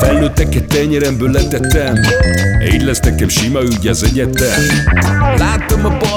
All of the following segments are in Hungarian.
felnőtteket tenyeremből letettem. Így lesz nekem sima ügy az egyetem. Láttam a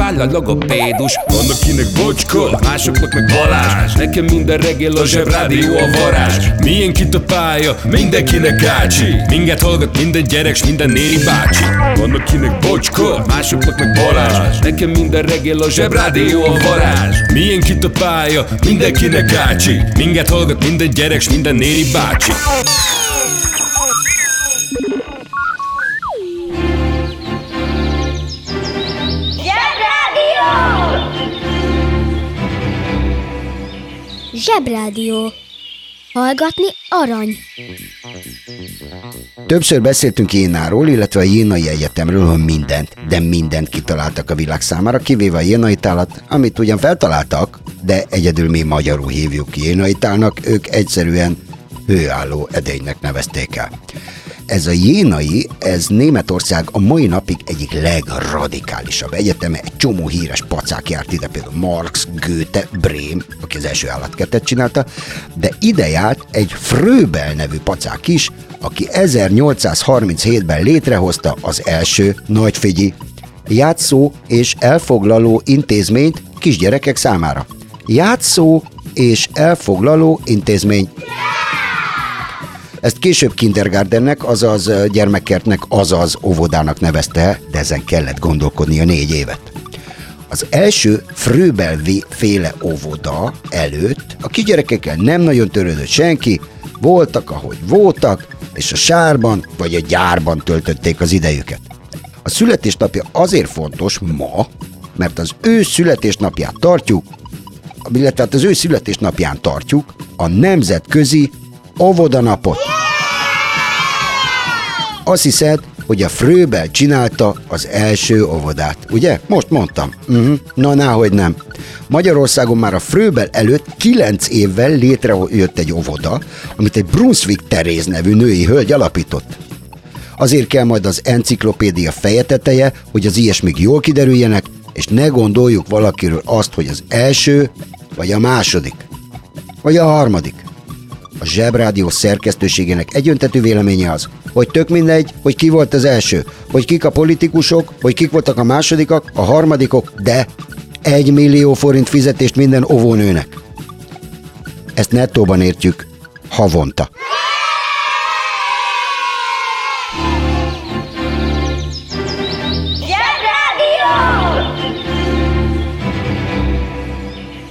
váll a logopédus. Van akinek bocska, másoknak meg Balázs. Nekem minden reggel a zsebrádió a varázs. Milyen kit a pálya, mindenkinek gácsi. Minket hallgat minden gyerek, s minden néri bácsi. Van akinek bocska, másoknak meg Balázs. Nekem minden reggel a zsebrádió a varázs. Milyen kit a pálya, mindenkinek gácsi. Minket hallgat minden gyerek, s minden néri bácsi Zsebrádió. Hallgatni arany. Többször beszéltünk Jénáról, illetve a Jénai Egyetemről, hogy mindent, de mindent kitaláltak a világ számára, kivéve a Jénai tálat, amit ugyan feltaláltak, de egyedül mi magyarul hívjuk Jénai tálnak, ők egyszerűen hőálló edénynek nevezték el. Ez a Jénai, ez Németország a mai napig egyik legradikálisabb egyeteme, egy csomó híres pacák járt ide, például Marx, Goethe, Brehm, aki az első állatkertet csinálta, de ide járt egy Fröbel nevű pacák is, aki 1837-ben létrehozta az első nagyfigyi játszó és elfoglaló intézményt kisgyerekek számára. Játszó és elfoglaló intézmény. Ezt később kindergartennek, azaz gyermekkertnek, azaz óvodának nevezte, de ezen kellett gondolkodnia négy évet. Az első Fröbel féle óvoda előtt a kisgyerekekkel nem nagyon törődött senki, voltak, ahogy voltak, és a sárban vagy a gyárban töltötték az idejüket. A születésnapja azért fontos ma, mert az ő születésnapját tartjuk, illetve hát az ő születésnapján tartjuk a nemzetközi óvodanapot. Azt hiszed, hogy a Fröbel csinálta az első óvodát, ugye? Most mondtam. Uh-huh. Na, náhogy nem. Magyarországon már a Fröbel előtt 9 évvel létrejött egy óvoda, amit egy Brunswick Teréz nevű női hölgy alapított. Azért kell majd az enciklopédia feje teteje, hogy az ilyesmik jól kiderüljenek, és ne gondoljuk valakiről azt, hogy az első, vagy a második, vagy a harmadik. A Zsebrádió szerkesztőségének egyöntetű véleménye az, hogy tök mindegy, hogy ki volt az első, hogy kik a politikusok, hogy kik voltak a másodikak, a harmadikok, de egy millió forint fizetést minden óvónőnek. Ezt nettóban értjük havonta. Zsebrádió!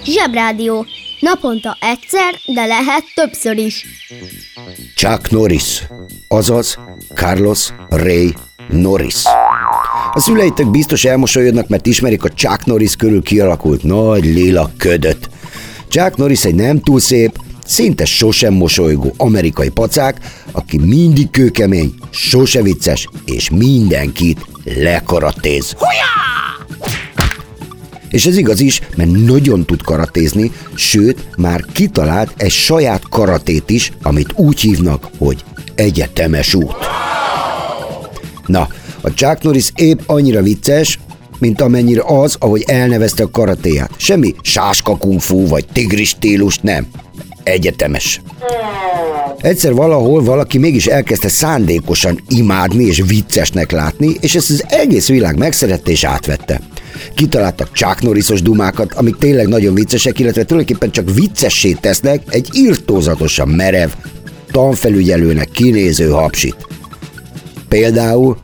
Zsebrádió. Naponta egyszer, de lehet többször is. Chuck Norris, azaz Carlos Ray Norris. A szüleitek biztos elmosolyodnak, mert ismerik a Chuck Norris körül kialakult nagy lila ködöt. Chuck Norris egy nem túl szép, szinte sosem mosolygó amerikai pacák, aki mindig kőkemény, sose vicces, és mindenkit lekaratéz. És ez igaz is, mert nagyon tud karatézni, sőt, már kitalált egy saját karatét is, amit úgy hívnak, hogy egyetemes út. Na, a Chuck Norris épp annyira vicces, mint amennyire az, ahogy elnevezte a karatéját. Semmi sáska kung fu vagy tigris stílus, nem. Egyetemes. Egyszer valahol valaki mégis elkezdte szándékosan imádni és viccesnek látni, és ezt az egész világ megszerette és átvette. Kitaláltak Chuck Norrisos dumákat, amik tényleg nagyon viccesek, illetve tulajdonképpen csak viccessé tesznek egy irtózatosan merev, tanfelügyelőnek kinéző hapsit. Például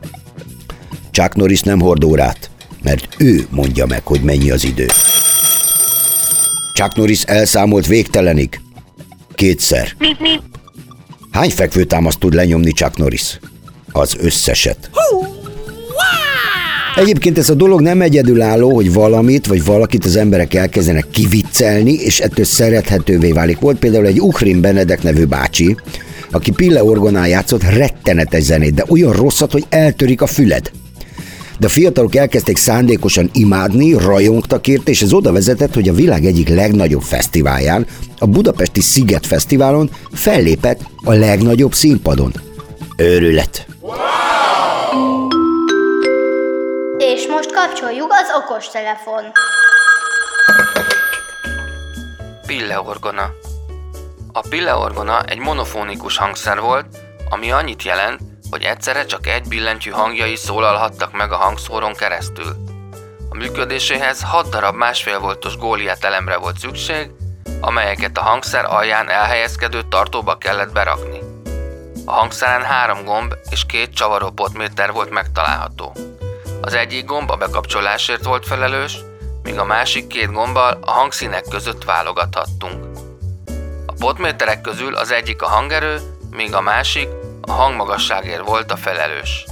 Chuck Norris nem hord órát, mert ő mondja meg, hogy mennyi az idő. Chuck Norris elszámolt végtelenig. Kétszer. Hány fekvőtámaszt tud lenyomni Chuck Norris? Az összeset. Egyébként ez a dolog nem egyedülálló, hogy valamit vagy valakit az emberek elkezdenek kiviccelni, és ettől szerethetővé válik. Volt például egy Ukrin Benedek nevű bácsi, aki Pille orgonán játszott rettenetes zenét, de olyan rosszat, hogy eltörik a füled. De a fiatalok elkezdték szándékosan imádni, rajongtak érte, és ez oda vezetett, hogy a világ egyik legnagyobb fesztiválján, a Budapesti Sziget Fesztiválon fellépett a legnagyobb színpadon. Őrület! És most kapcsoljuk az okostelefon. Pilleorgona. A pilleorgona egy monofónikus hangszer volt, ami annyit jelent, hogy egyszerre csak egy billentyű hangjai szólalhattak meg a hangszóron keresztül. A működéséhez 6 darab másfél voltos góliát elemre volt szükség, amelyeket a hangszer alján elhelyezkedő tartóba kellett berakni. A hangszeren három gomb és két csavaró potméter volt megtalálható. Az egyik gomb a bekapcsolásért volt felelős, míg a másik két gombbal a hangszínek között válogathattunk. A potméterek közül az egyik a hangerő, míg a másik a hangmagasságért volt a felelős.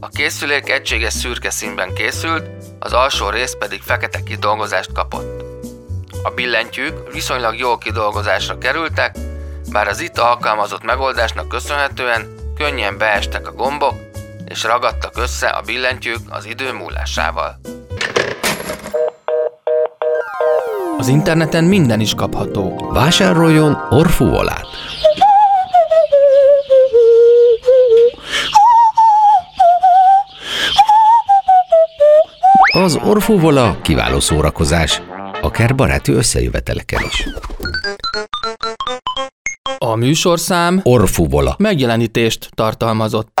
A készülék egységes szürke színben készült, az alsó rész pedig fekete kidolgozást kapott. A billentyűk viszonylag jó kidolgozásra kerültek, bár az itt alkalmazott megoldásnak köszönhetően könnyen beestek a gombok, és ragadtak össze a billentyűk az idő múlásával. Az interneten minden is kapható. Vásároljon Orfuvolát! Az Orfuvola kiváló szórakozás, akár baráti összejöveteleken is. A műsorszám Orfuvola. megjelenítést tartalmazott.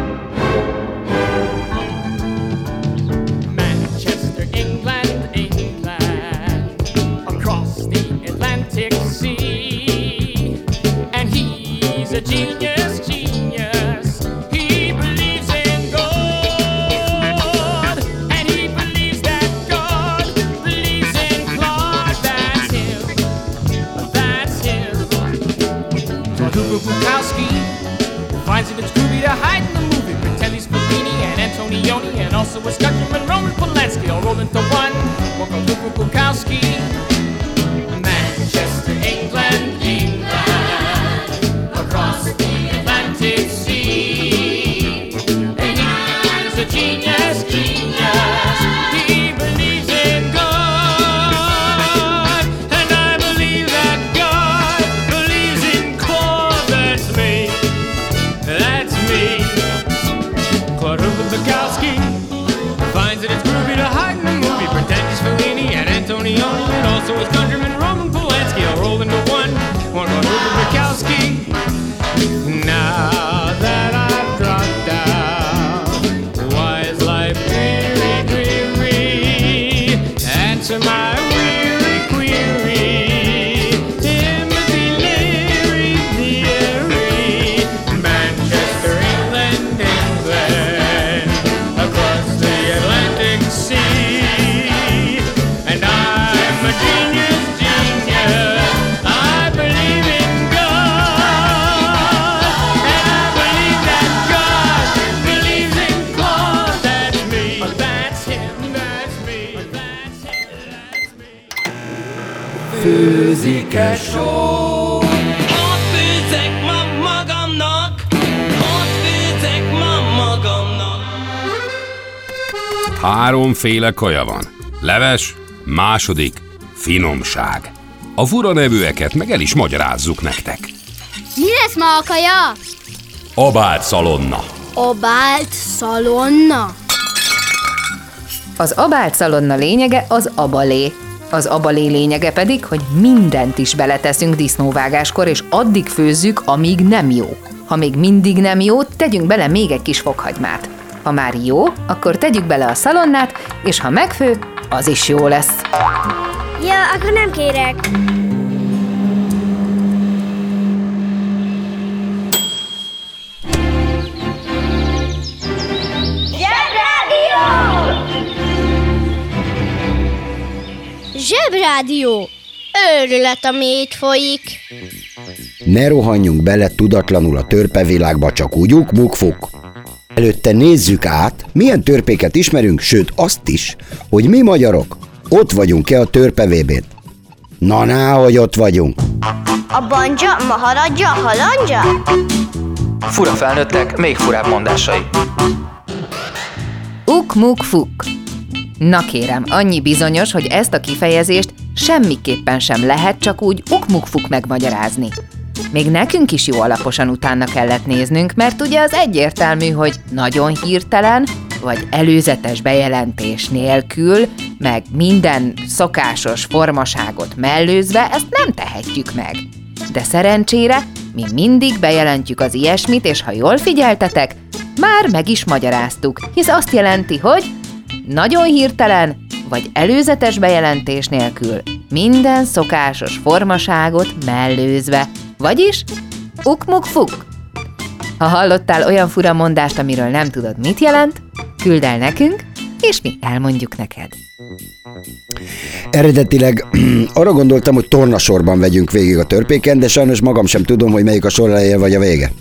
It's groovy to hide in the movie. Pretend he's Fellini and Antonioni, and also a countryman Roman Polanski, all rolled into one. One called Hugo Bukowski. Háromféle kaja van. Leves, második, finomság. A fura nevűeket meg el is magyarázzuk nektek. Mi lesz ma a kaja? Abált szalonna. Obált szalonna. Az abált szalonna lényege az abalé. Az abalé lényege pedig, hogy mindent is beleteszünk disznóvágáskor, és addig főzzük, amíg nem jó. Ha még mindig nem jó, tegyünk bele még egy kis fokhagymát. Ha már jó, akkor tegyük bele a szalonnát, és ha megfő, az is jó lesz. Ja, akkor nem kérek. Zsebrádió. Őrület, ami itt folyik. Ne rohanjunk bele tudatlanul a törpevilágba, csak úgy uk-muk-fuk. Előtte nézzük át, milyen törpéket ismerünk, sőt azt is, hogy mi magyarok ott vagyunk-e a törpevébén. Na, ná, hogy ott vagyunk. A banja, maharadja, halandja? Fura felnőttek, még furább mondásai. Uk-muk-fuk. Na kérem, annyi bizonyos, hogy ezt a kifejezést semmiképpen sem lehet csak úgy uk-muk-fuk megmagyarázni. Még nekünk is jó alaposan utána kellett néznünk, mert ugye az egyértelmű, hogy nagyon hirtelen, vagy előzetes bejelentés nélkül, meg minden szokásos formaságot mellőzve ezt nem tehetjük meg. De szerencsére mi mindig bejelentjük az ilyesmit, és ha jól figyeltetek, már meg is magyaráztuk, hisz azt jelenti, hogy nagyon hirtelen, vagy előzetes bejelentés nélkül, minden szokásos formaságot mellőzve, vagyis uk-muk-fuk. Ha hallottál olyan fura mondást, amiről nem tudod, mit jelent, küld el nekünk, és mi elmondjuk neked. Eredetileg arra gondoltam, hogy tornasorban vegyünk végig a törpéken, de sajnos magam sem tudom, hogy melyik a sor eleje vagy a vége.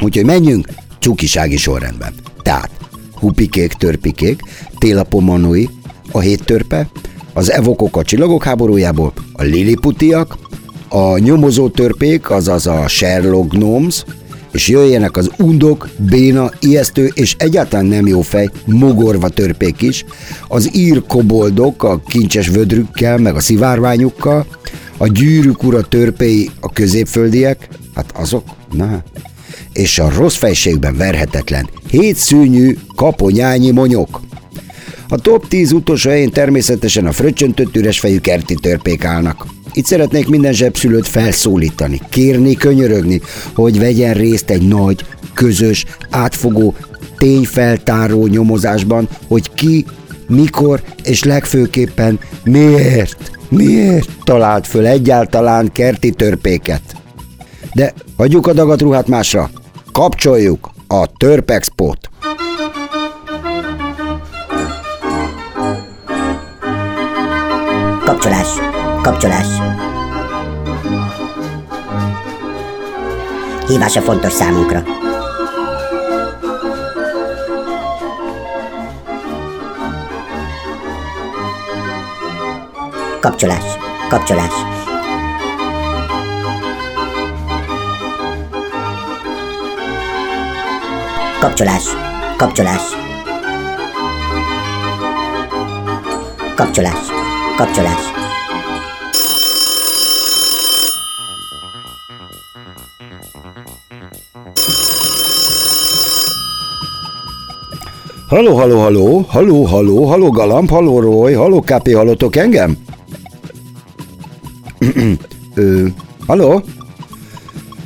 Úgyhogy menjünk cukisági sorrendben. Tehát hupikék, törpikék, télapomanói, a hét törpe, az evokok a csillagok háborújából, a liliputiak, a nyomozó törpék, azaz a Sherlock Gnomes, és jöjjenek az undok, béna, ijesztő és egyáltalán nem jó fej, mogorva törpék is, az ír koboldok a kincses vödrükkel, meg a szivárványukkal, a gyűrűk ura törpéi a középföldiek, hát azok, na, és a rossz fejségben verhetetlen, hétszűnyű kaponyányi monyok. A top 10 utolsó helyén természetesen a fröccsöntött üres fejű kerti törpék állnak. Itt szeretnék minden zsebszülőt felszólítani, kérni, könyörögni, hogy vegyen részt egy nagy, közös, átfogó, tényfeltáró nyomozásban, hogy ki, mikor és legfőképpen miért, miért talált föl egyáltalán kerti törpéket. De hagyjuk a dagatruhát másra, kapcsoljuk a Törpexpót. Kapcsolás. Kapcsolás. Hívása fontos számunkra. Kapcsolás. Kapcsolás. Kapcsolás. Kapcsolás. Kapcsolás. Kapcsolás. Haló, haló, haló, haló, haló, haló Galamb, haló Roy, haló KP, hallottok engem? Ö, haló?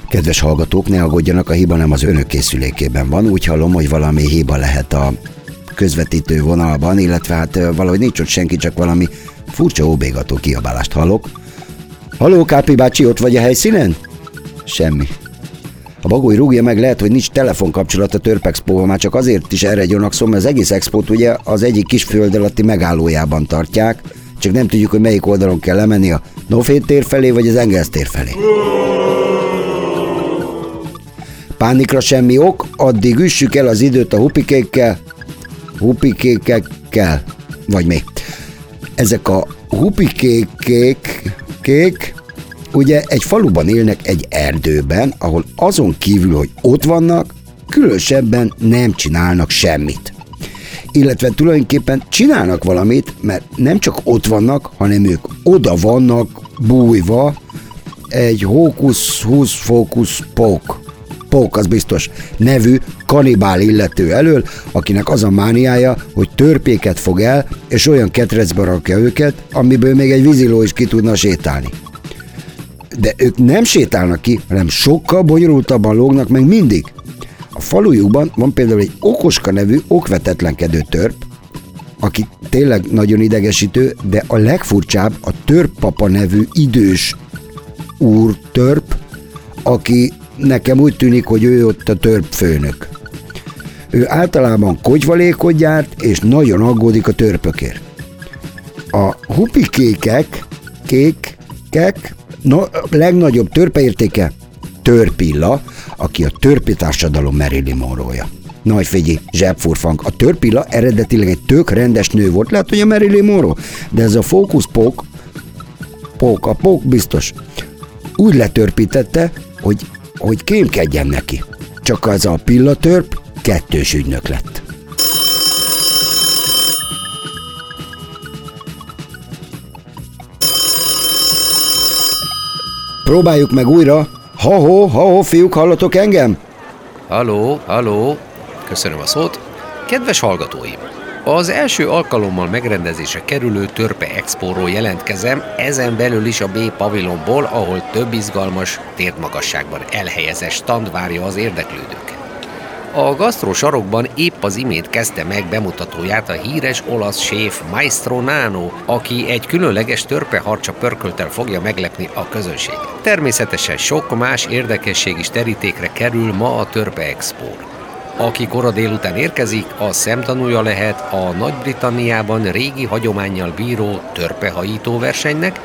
Kedves hallgatók, ne aggódjanak, a hiba nem az önök készülékében van, úgy hallom, hogy valami hiba lehet a közvetítő vonalban, illetve hát valahogy nincs ott senki, csak valami furcsa óbégató kiabálást hallok. Haló, Kápi bácsi, ott vagy a helyszínen? Semmi. A bagoly rúgja meg, lehet, hogy nincs telefonkapcsolat a Törpexpóval, már csak azért is erre gyanakszom, mert az egész expót ugye az egyik kis föld alatti megállójában tartják, csak nem tudjuk, hogy melyik oldalon kell lemenni, a Nofét tér felé, vagy az Engels tér felé. Pánikra semmi ok, addig üssük el az időt a hupikékkel, hupikékekkel, vagy mi. Ezek a hupikékék, kék, ugye egy faluban élnek egy erdőben, ahol azon kívül, hogy ott vannak, különösebben nem csinálnak semmit. illetve tulajdonképpen csinálnak valamit, mert nem csak ott vannak, hanem ők oda vannak bújva egy hókusz, húsz, fókusz, pók, pók az biztos, nevű kanibál illető elől, akinek az a mániája, hogy törpéket fog el, és olyan ketrecbe rakja őket, amiből még egy víziló is ki tudna sétálni. De ők nem sétálnak ki, hanem sokkal bonyolultabban lógnak meg mindig. A falujukban van például egy okoska nevű okvetetlenkedő törp, aki tényleg nagyon idegesítő, de a legfurcsább a törppapa nevű idős úr törp, aki nekem úgy tűnik, hogy ő ott a törp főnök. Ő általában kogyvalékot gyárt, és nagyon aggódik a törpökért. A hupikékek, kékek, no, a legnagyobb törpeértéke törpilla, aki a törpi társadalom Marilyn Monroe-ja. Nagy figyi, zsebfurfang. A törpilla eredetileg egy tök rendes nő volt, lehet, hogy a Marilyn Monroe, de ez a fókuszpók, pók, a pók biztos, úgy letörpítette, hogy, hogy kémkedjen neki. Csak az a pillatörp kettős ügynök lett. Próbáljuk meg újra. Ha-ho, ha-ho, fiúk, hallatok engem? Haló, haló, köszönöm a szót. Kedves hallgatóim! Az első alkalommal megrendezésre kerülő Törpe Expóról jelentkezem, ezen belül is a B pavilonból, ahol több izgalmas, térdmagasságban elhelyezett stand várja az érdeklődőket. A gasztró sarokban épp az imént kezdte meg bemutatóját a híres olasz séf Maestro Nano, aki egy különleges törpeharcsa pörköltel fogja meglepni a közönséget. Természetesen sok más érdekesség is terítékre kerül ma a Törpe expo aki kora délután érkezik, a szemtanúja lehet a Nagy-Britanniában régi hagyományjal bíró törpehajító versenynek,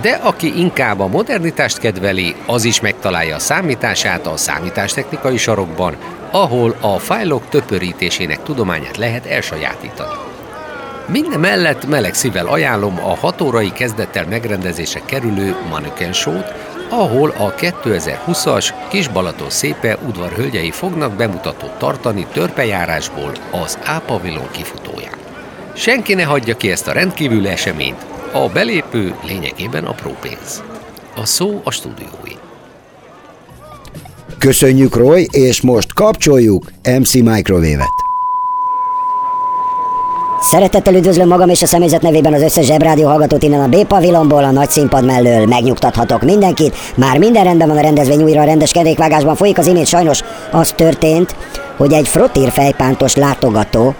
de aki inkább a modernitást kedveli, az is megtalálja a számítását a számítástechnikai sarokban, ahol a fájlok töpörítésének tudományát lehet elsajátítani. Minden mellett meleg szívvel ajánlom a 6 órai kezdettel megrendezése kerülő Manöken Show-t, ahol a 2020-as Kisbalaton szépe udvarhölgyei fognak bemutatót tartani törpejárásból az A-pavilon kifutóján. Senki ne hagyja ki ezt a rendkívüli eseményt, a belépő lényegében apró pénz. A szó a stúdiói. Köszönjük, Roy, és most kapcsoljuk MC Microwave-et. Szeretettel üdvözlöm magam és a személyzet nevében az összes zsebrádió hallgatót innen a B-pavilonból, a nagy színpad mellől. Megnyugtathatok mindenkit. Már minden rendben van a rendezvény újra a rendes kerékvágásban folyik az imént sajnos az történt, hogy egy frottír fejpántos látogató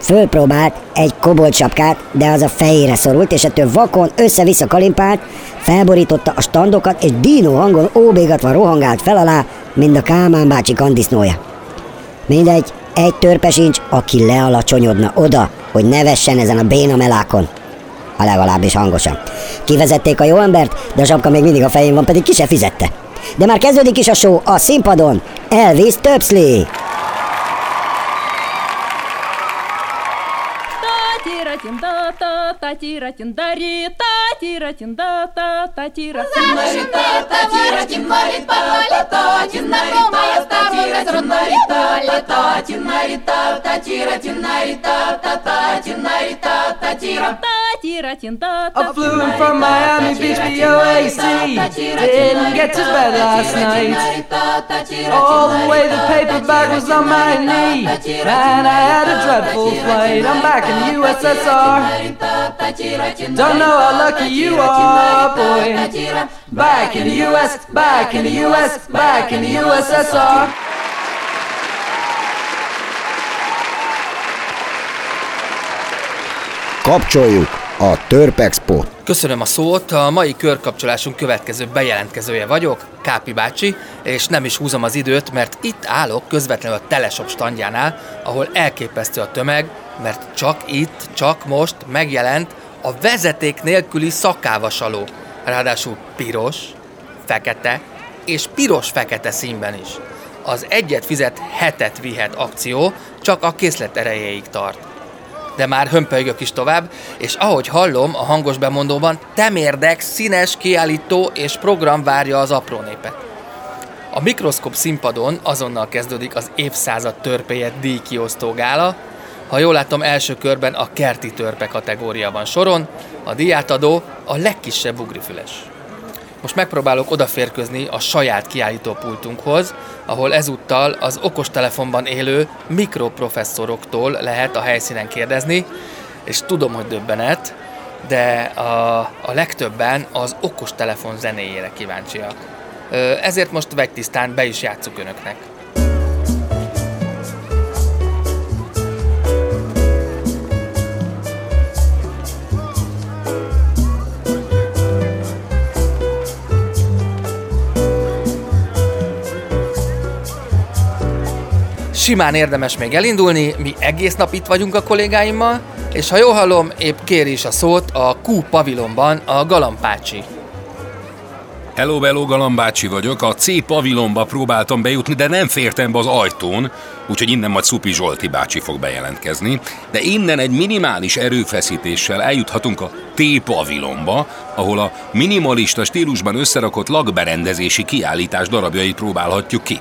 fölpróbált egy kobolcsapkát, de az a fejére szorult, és ettől vakon össze-vissza kalimpált, felborította a standokat, és dino hangon óbégatva rohangált fel alá, mint a Kálmán bácsi kandisznója. Mindegy, egy törpe sincs, aki lealacsonyodna oda, hogy ne vessen ezen a béna melákon. A legalábbis hangosan. Kivezették a jó embert, de a sapka még mindig a fején van, pedig ki se fizette. De már kezdődik is a show a színpadon. Elvis Töpszli! та та та тира тиндари та тира тинда та та тира тиндари та та тира тиндари та та та тиндари та та тира тиндари та та та тиндари та та тира тиндари та та та тиндари та та тира та I flew in from Miami Beach, BOAC. Didn't get to bed last night. All the way the paper bag was on my knee. Man, I had a dreadful flight. I'm back in the USSR. Don't know how lucky you are, boy. Back in the US, back in the US, back in the USSR. Kapcsoljuk a Törpexpo. Köszönöm a szót, a mai körkapcsolásunk következő bejelentkezője vagyok, Kápi bácsi, és nem is húzom az időt, mert itt állok közvetlenül a Teleshop standjánál, ahol elképesztő a tömeg, mert csak itt, csak most megjelent a vezeték nélküli szakávasaló. Ráadásul piros, fekete és piros-fekete színben is. Az egyet fizet, hetet vihet akció csak a készlet erejéig tart de már hömpölygök is tovább, és ahogy hallom a hangos bemondóban, temérdek, színes kiállító és program várja az apró népet. A mikroszkop színpadon azonnal kezdődik az évszázad törpéjét díjkiosztó gála, Ha jól látom, első körben a kerti törpe kategória van soron, a diátadó a legkisebb ugrifüles. Most megpróbálok odaférkőzni a saját kiállítópultunkhoz, ahol ezúttal az okostelefonban élő mikroprofesszoroktól lehet a helyszínen kérdezni, és tudom, hogy döbbenet, de a, a legtöbben az okostelefon zenéjére kíváncsiak. Ezért most vegytisztán be is játszuk önöknek. Simán érdemes még elindulni, mi egész nap itt vagyunk a kollégáimmal, és ha jól hallom, épp kéri is a szót a Q pavilonban a Galampácsi. Hello, Beló Galambácsi vagyok. A C pavilonba próbáltam bejutni, de nem fértem be az ajtón, úgyhogy innen majd Szupi Zsolti bácsi fog bejelentkezni. De innen egy minimális erőfeszítéssel eljuthatunk a T pavilonba, ahol a minimalista stílusban összerakott lakberendezési kiállítás darabjait próbálhatjuk ki.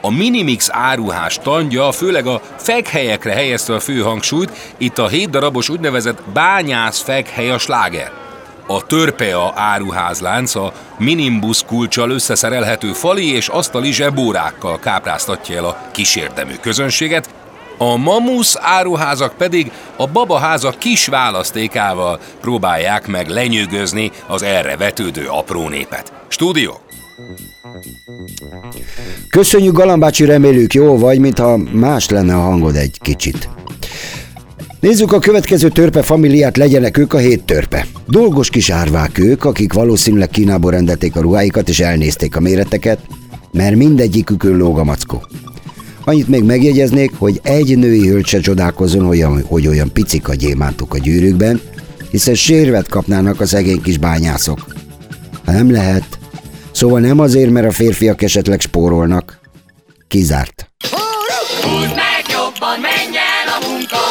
A Minimix áruhás tandja főleg a fekhelyekre helyezte a fő hangsúlyt, itt a hét darabos úgynevezett bányász fekhely a sláger. A Törpea áruházlánc a Minimbus kulcsal összeszerelhető fali és asztali zsebórákkal kápráztatja el a kísérdemű közönséget, a Mamusz áruházak pedig a babaháza kis választékával próbálják meg lenyűgözni az erre vetődő apró népet. Stúdió! Köszönjük Galambácsi, remélők jó vagy, mintha más lenne a hangod egy kicsit. Nézzük a következő törpe familiát, legyenek ők a hét törpe. Dolgos kis árvák ők, akik valószínűleg Kínából rendelték a ruháikat és elnézték a méreteket, mert mindegyikükön lóg a mackó. Annyit még megjegyeznék, hogy egy női hölgy se csodálkozzon, olyan, hogy olyan picik a gyémántok a gyűrűkben, hiszen sérvet kapnának a szegény kis bányászok. Ha nem lehet, szóval nem azért, mert a férfiak esetleg spórolnak. Kizárt. Húzd meg jobban, menj el a munka,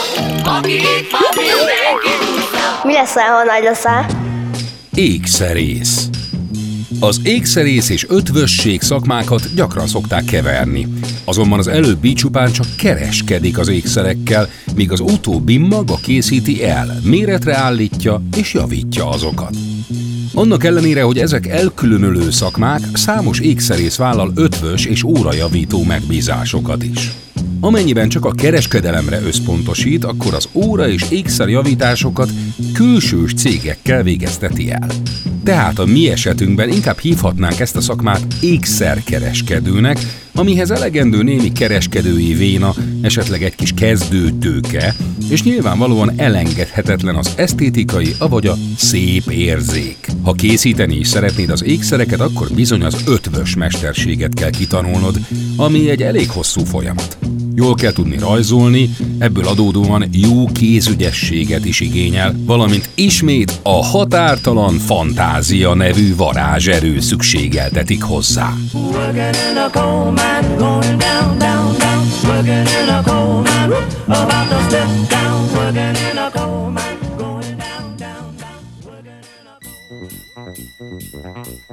aki itt van, mindenki húzza. Mi lesz, ha nagy leszel? Ékszerész. Az ékszerész és ötvösség szakmákat gyakran szokták keverni. Azonban az előbbi csupán csak kereskedik az ékszerekkel, míg az utóbbi maga készíti el, méretre állítja és javítja azokat. Annak ellenére, hogy ezek elkülönülő szakmák, számos ékszerész vállal ötvös és órajavító megbízásokat is. Amennyiben csak a kereskedelemre összpontosít, akkor az óra és ékszerjavításokat külsős cégekkel végezteti el. Tehát a mi esetünkben inkább hívhatnánk ezt a szakmát ékszerkereskedőnek, amihez elegendő némi kereskedői véna, esetleg egy kis kezdőtőke, és nyilvánvalóan elengedhetetlen az esztétikai, avagy a szép érzék. Ha készíteni is szeretnéd az ékszereket, akkor bizony az ötvös mesterséget kell kitanulnod, ami egy elég hosszú folyamat. Jól kell tudni rajzolni, ebből adódóan jó kézügyességet is igényel, valamint ismét a határtalan fantázia nevű varázserő szükségeltetik hozzá. Down, down, down.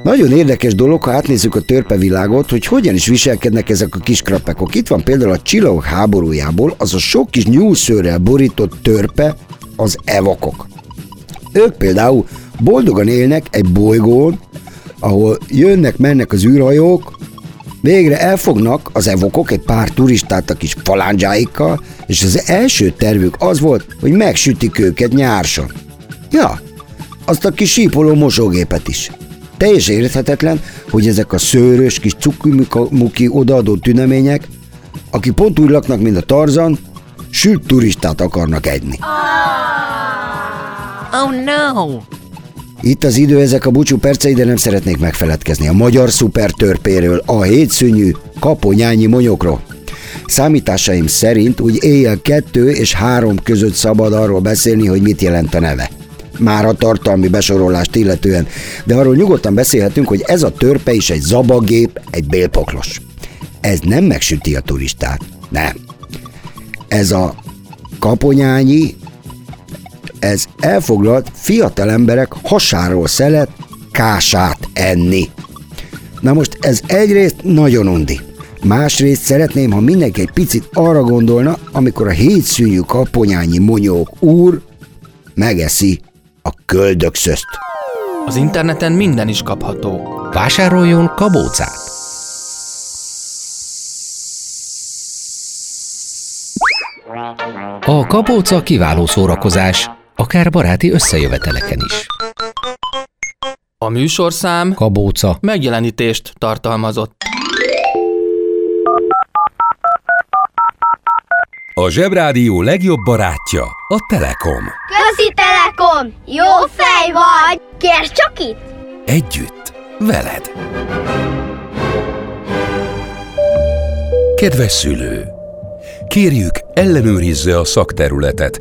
Nagyon érdekes dolog, ha átnézzük a törpevilágot, hogy hogyan is viselkednek ezek a kis krapekok. Itt van például a csillagok háborújából az a sok kis nyúlszőrrel borított törpe, az evokok. Ők például boldogan élnek egy bolygón, ahol jönnek-mennek az űrhajók, végre elfognak az evokok egy pár turistát a kis falándzsáikkal, és az első tervük az volt, hogy megsütik őket nyárson. Ja, azt a kis sípoló mosógépet is. Teljesen érthetetlen, hogy ezek a szőrös kis cukimuki odaadó tünemények, akik pont úgy laknak, mint a Tarzan, sült turistát akarnak egyni. Oh no! Itt az idő, ezek a búcsú percei, de nem szeretnék megfeledkezni a magyar szupertörpéről, a hétszűnyű kaponyányi monyokról. Számításaim szerint úgy éjjel kettő és három között szabad arról beszélni, hogy mit jelent a neve. Már a tartalmi besorolást illetően, de arról nyugodtan beszélhetünk, hogy ez a törpe is egy zabagép, egy bélpoklos. Ez nem megsüti a turistát, nem. Ez a kaponyányi, ez elfoglalt fiatal emberek hasáról szelet kását enni. Na most ez egyrészt nagyon undi, Másrészt szeretném, ha mindenki egy picit arra gondolna, amikor a hétszűnyű kaponyányi monyók úr megeszi a köldökszözt. Az interneten minden is kapható. Vásároljon kabócát! A kabóca kiváló szórakozás, akár baráti összejöveteleken is. A műsorszám Kabóca. megjelenítést tartalmazott. A Zsebrádió legjobb barátja a Telekom. Közi Telekom! Jó fej vagy! Kérd csak itt! Együtt, veled. Kedves szülő! Kérjük, ellenőrizze a szakterületet,